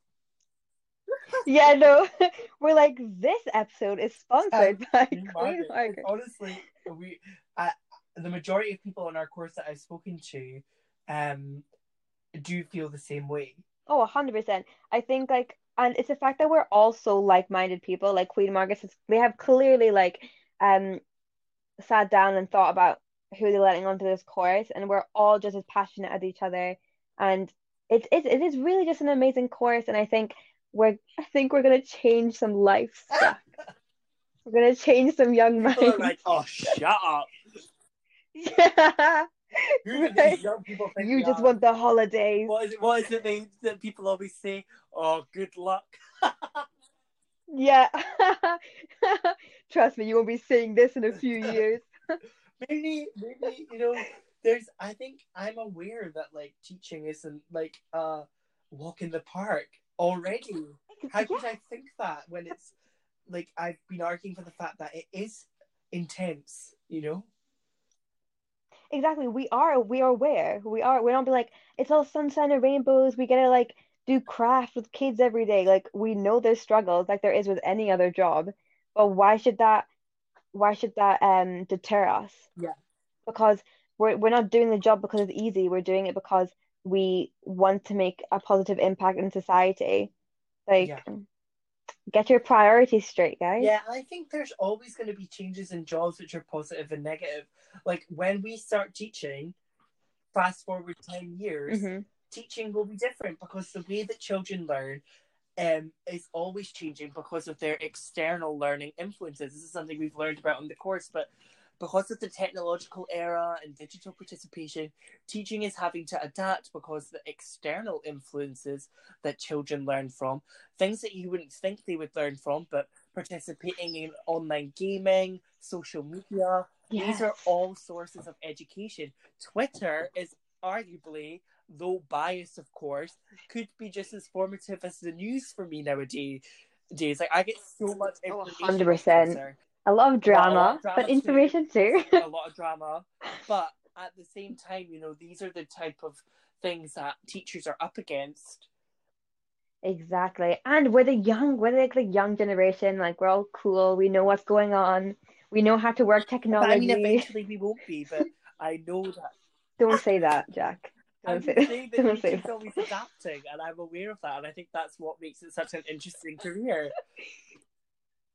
yeah, no, we're like this episode is sponsored by Queen Margaret. Margaret. Honestly, we uh, the majority of people on our course that I've spoken to, um, do feel the same way. Oh, hundred percent. I think like, and it's the fact that we're all so like-minded people. Like Queen Margaret, they have clearly like, um, sat down and thought about who they're letting onto this course, and we're all just as passionate as each other. And it's it, it is really just an amazing course, and I think we're I think we're gonna change some life stuff. we're gonna change some young minds. like, oh, shut up. yeah. Right. you just are? want the holidays. What is it? What is it they, that people always say? Oh, good luck. yeah. Trust me, you won't be saying this in a few years maybe maybe you know there's i think i'm aware that like teaching isn't like a walk in the park already. How could i think that when it's like i've been arguing for the fact that it is intense you know? Exactly. We are we are aware. We are we don't be like it's all sunshine and rainbows. We gotta like do craft with kids every day. Like we know there's struggles like there is with any other job. But why should that why should that um deter us? Yeah. Because we're we're not doing the job because it's easy. We're doing it because we want to make a positive impact in society. Like, Yeah. get your priorities straight, guys. Yeah, I think there's always going to be changes in jobs which are positive and negative. Like when we start teaching, fast forward 10 years, Mhm. teaching will be different because the way that children learn um, is always changing because of their external learning influences. This is something we've learned about in the course, but because of the technological era and digital participation, teaching is having to adapt because the external influences that children learn from, things that you wouldn't think they would learn from, but participating in online gaming, social media, these are all sources of education. Twitter is arguably, though biased, of course, could be just as formative as the news for me nowadays. Days like I get so much Oh, information. 100%. A lot of Well, a lot drama, of drama but too. information too. a lot of drama, but at the same time, you know, these are the type of things that teachers are up against. Exactly. And we're the young, we're like the young generation. Like we're all cool. We know what's going on. We know how to work But I mean, technology. eventually we won't be, but I know that. Don't say that, Jack. I'm Don't say that Don't say that. always adapting, and I'm aware of that, and I think that's what makes it such an interesting career.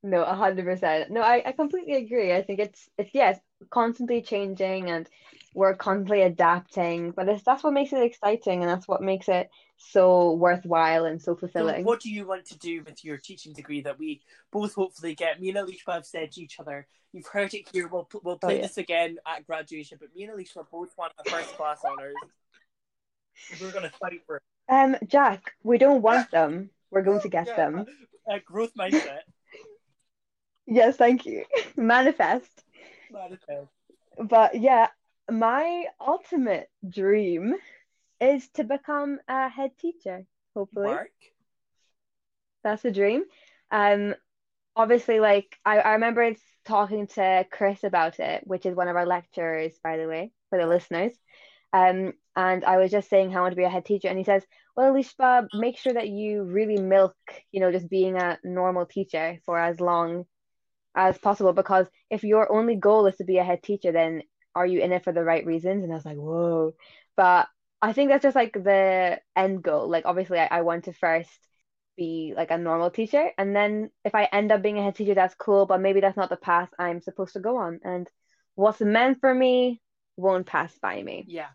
No, a hundred percent. No, I, I completely agree. I think it's it's yes, constantly changing and we're constantly adapting, but it's that's what makes it exciting and that's what makes it so worthwhile and so So, fulfilling. what do you want to do with your teaching degree that we both hopefully get? Me and Alishba have said to each other, you've heard it here, we'll, we'll oh, play Oh, yeah. this again at graduation, but me and Alishba both want a first class honours. We're going to fight for it. Um, Jack, we don't want them. We're going to get Yeah, them. A growth mindset. Yes, thank you. Manifest. Manifest. But yeah, my ultimate dream is to become a head teacher, hopefully. Mark. That's a dream. Um, obviously, like I, I remember talking to Chris about it, which is one of our lecturers, by the way, for the listeners. Um, and I was just saying how I want to be a head teacher, and he says, "Well, Alishba, make sure that you really milk, you know, just being a normal teacher for as long as possible, because if your only goal is to be a head teacher, then are you in it for the right reasons?" And I was like, "Whoa!" But I think that's just like the end goal. Like, obviously, I, I want to first be like a normal teacher. And then if I end up being a head teacher, that's cool, but maybe that's not the path I'm supposed to go on. And what's meant for me won't pass by me. Yeah.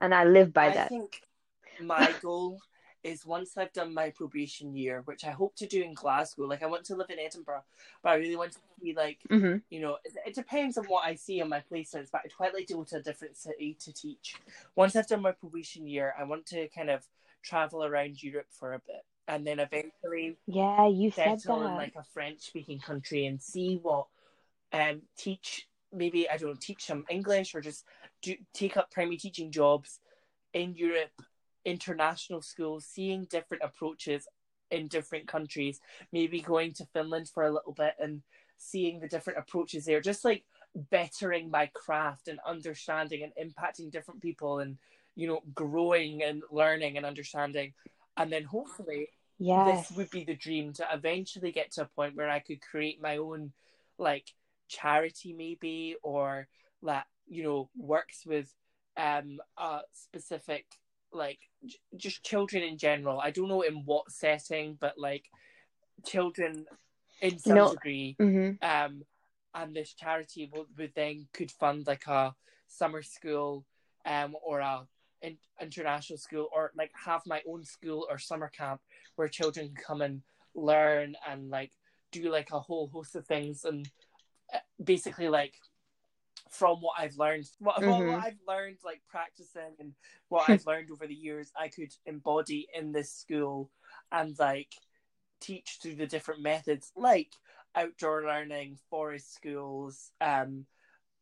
And I live by I that. I think my goal is once I've done my probation year, which I hope to do in Glasgow. Like I want to live in Edinburgh, but I really want to be like, hmm you know, it, it depends on what I see on my placements. But I'd quite like to go to a different city to teach. Once I've done my probation year, I want to kind of travel around Europe for a bit, and then eventually Yeah, you said settle in like a French speaking country and see what um teach maybe I don't know, teach some English or just do take up primary teaching jobs in Europe, international schools, seeing different approaches in different countries, maybe going to Finland for a little bit and seeing the different approaches there, just like bettering my craft and understanding and impacting different people and you know growing and learning and understanding and then hopefully Yes. this would be the dream to eventually get to a point where I could create my own like charity maybe or that you know works with um a specific like j- just children in general I don't know in what setting but like children in some No. degree hmm um and this charity would, would then could fund like a summer school um or a in, international school or like have my own school or summer camp where children come and learn and like do like a whole host of things and uh, basically like from what I've learned what, Mhm. what I've learned like practicing and what I've learned over the years I could embody in this school and like teach through the different methods like outdoor learning forest schools um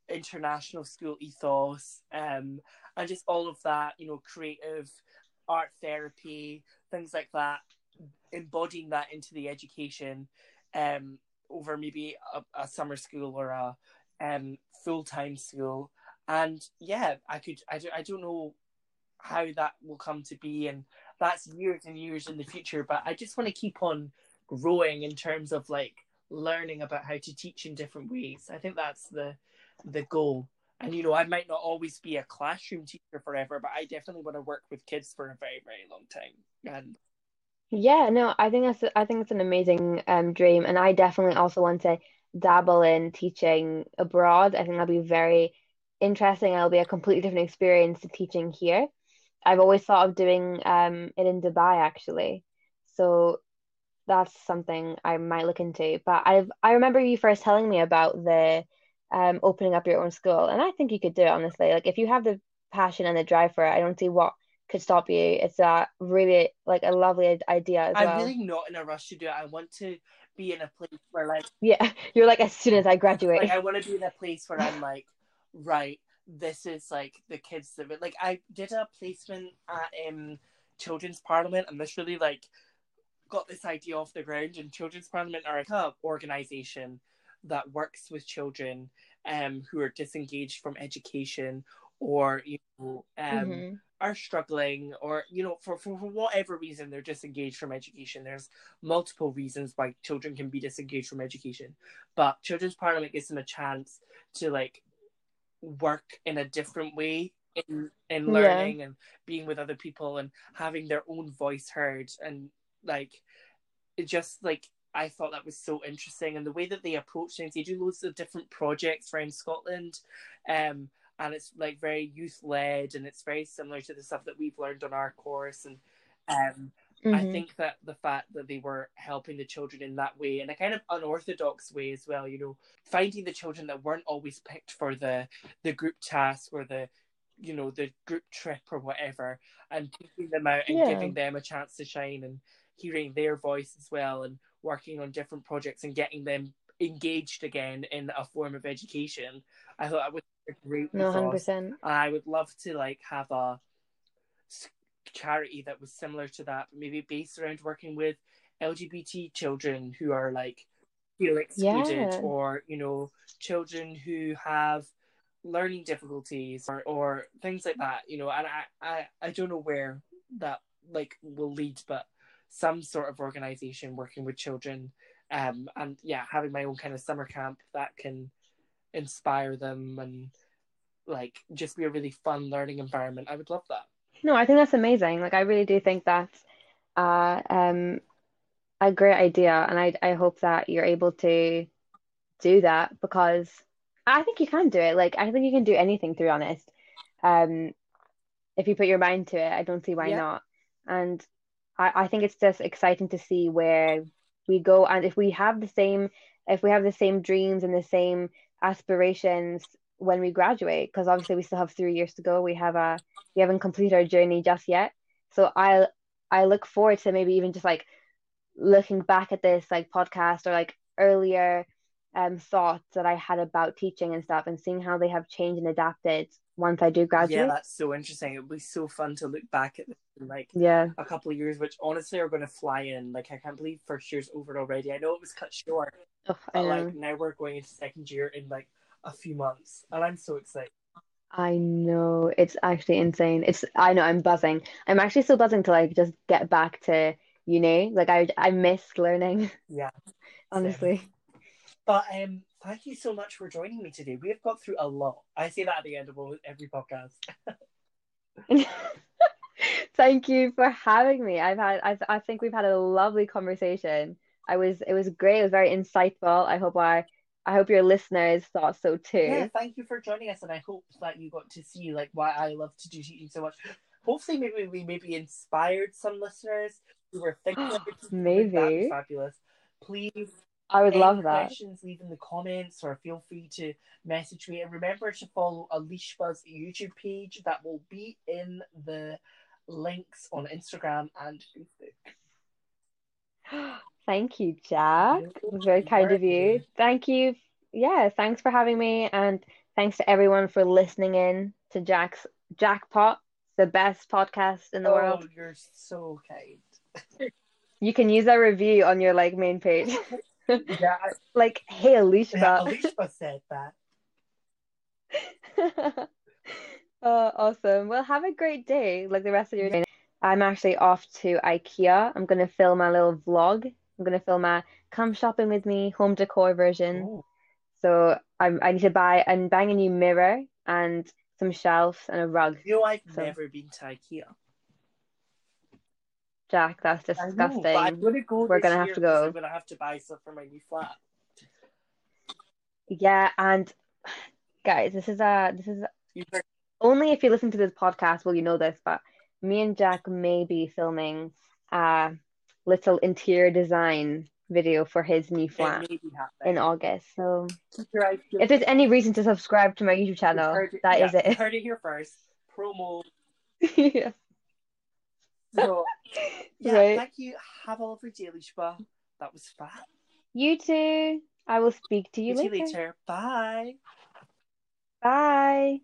international school ethos um and just all of that you know creative art therapy things like that embodying that into the education um over maybe a, a summer school or a um full-time school. And yeah i could I, don't- I don't know how that will come to be and that's years and years in the future but i just want to keep on growing in terms of like learning about how to teach in different ways. I think that's the the goal. And you know, I might not always be a classroom teacher forever, but I definitely want to work with kids for a very, very long time. And Yeah, no, I think that's I think it's an amazing um dream, and I definitely also want to dabble in teaching abroad. I think that'll be very interesting. It'll be a completely different experience to teaching here. I've always thought of doing um it in Dubai actually, so that's something I might look into. But I've I remember you first telling me about the um opening up your own school, and I think you could do it honestly. Like if you have the passion and the drive for it, I don't see what could stop you. It's a really like a lovely idea as I'm well. really not in a rush to do it. I want to be in a place where like Yeah, you're like as soon as I like graduate. I want to be in a place where I'm like, right, this is like the kids that like I did a placement at um Children's Parliament and this really like got this idea off the ground and Children's Parliament are like a organization that works with children um who are disengaged from education or you know um hmm are struggling or you know for, for, for whatever reason they're disengaged from education. There's multiple reasons why children can be disengaged from education but children's parliament gives them a chance to like work in a different way in in Yeah. learning and being with other people and having their own voice heard. And like it just like I thought that was so interesting. And the way that they approach things they do loads of different projects around Scotland. Um and it's like very youth led and it's very similar to the stuff that we've learned on our course and um I hmm think that the fact that they were helping the children in that way, in a kind of unorthodox way as well, you know, finding the children that weren't always picked for the the group task or the you know the group trip or whatever, and taking them out and Yeah. giving them a chance to shine and hearing their voice as well, and working on different projects and getting them engaged again in a form of education. I thought that was a great No, 100%. And I would love to like have a charity that was similar to that, maybe based around working with LGBT children who are like feel excluded, Yeah. or you know, children who have learning difficulties, or or things like that. You know, and I I I don't know where that like will lead, but some sort of organization working with children, um, and yeah, having my own kind of summer camp that can inspire them and like just be a really fun learning environment. I would love that. No, I think that's amazing. Like I really do think that's uh um a great idea and I I hope that you're able to do that because I think you can do it. Like I think you can do anything to be honest. Um if you put your mind to it, I don't see why Yeah. not. And I, I think it's just exciting to see where we go and if we have the same if we have the same dreams and the same aspirations when we graduate, because obviously we still have three years to go. We have a we haven't completed our journey just yet. So I I look forward to maybe even just like looking back at this like podcast or like earlier um thoughts that I had about teaching and stuff and seeing how they have changed and adapted once I do graduate. Yeah, that's so interesting. It would be so fun to look back at this in like Yeah. a couple of years, which honestly are going to fly in. Like I can't believe first year's over already. I know it was cut short, I but like now we're going into second year in like a few months, and I'm so excited. I know it's actually insane. It's I know I'm buzzing. I'm actually so buzzing to like just get back to uni. Like I I miss learning, Yeah, same. honestly. But um, thank you so much for joining me today. We have got through a lot. I say that at the end of all- every podcast. Thank you for having me. I've had I I think we've had a lovely conversation. I was it was great. It was very insightful. I hope I I hope your listeners thought so too. Yeah, thank you for joining us, and I hope that you got to see like why I love to do teaching so much. Hopefully, maybe we maybe inspired some listeners who were thinking about teaching. That'd be Maybe. fabulous. Please I would Any love that. questions, leave in the comments or feel free to message me. And remember to follow Buzz YouTube page that will be in the links on Instagram and Facebook. Thank you, Jack. Very kind of you. Thank you. Yeah, thanks for having me, and thanks to everyone for listening in to Jack's Jackpot, the best podcast in the Oh, world. you're so kind. You can use that review on your like main page. Yeah, I, Like, hey Alishba. yeah Alishba said that. Oh, awesome. Well, have a great day, like the rest of your day. I'm actually off to IKEA. I'm gonna film a little vlog. I'm gonna film a come shopping with me home decor version. Oh, So I'm I need to buy I'm buying a new mirror and some shelves and a rug. You know, I've So- never been to IKEA. Jack, that's know, disgusting. but I'm gonna go. We're gonna have to go. I'm gonna have to buy stuff for my new flat. Yeah, and guys, this is a this is heard- only if you listen to this podcast will you know this, but me and Jack may be filming a little interior design video for his new flat may be happening. in August. So Keep your eyes peeled. if there's any reason to subscribe to my YouTube channel, heard it- that yeah, is it. heard it here first. Promo. Yeah. So yeah, Right. thank you. Have a lovely day, Lishba. That was fun. You too. I will speak to you See you later. later. Bye. Bye.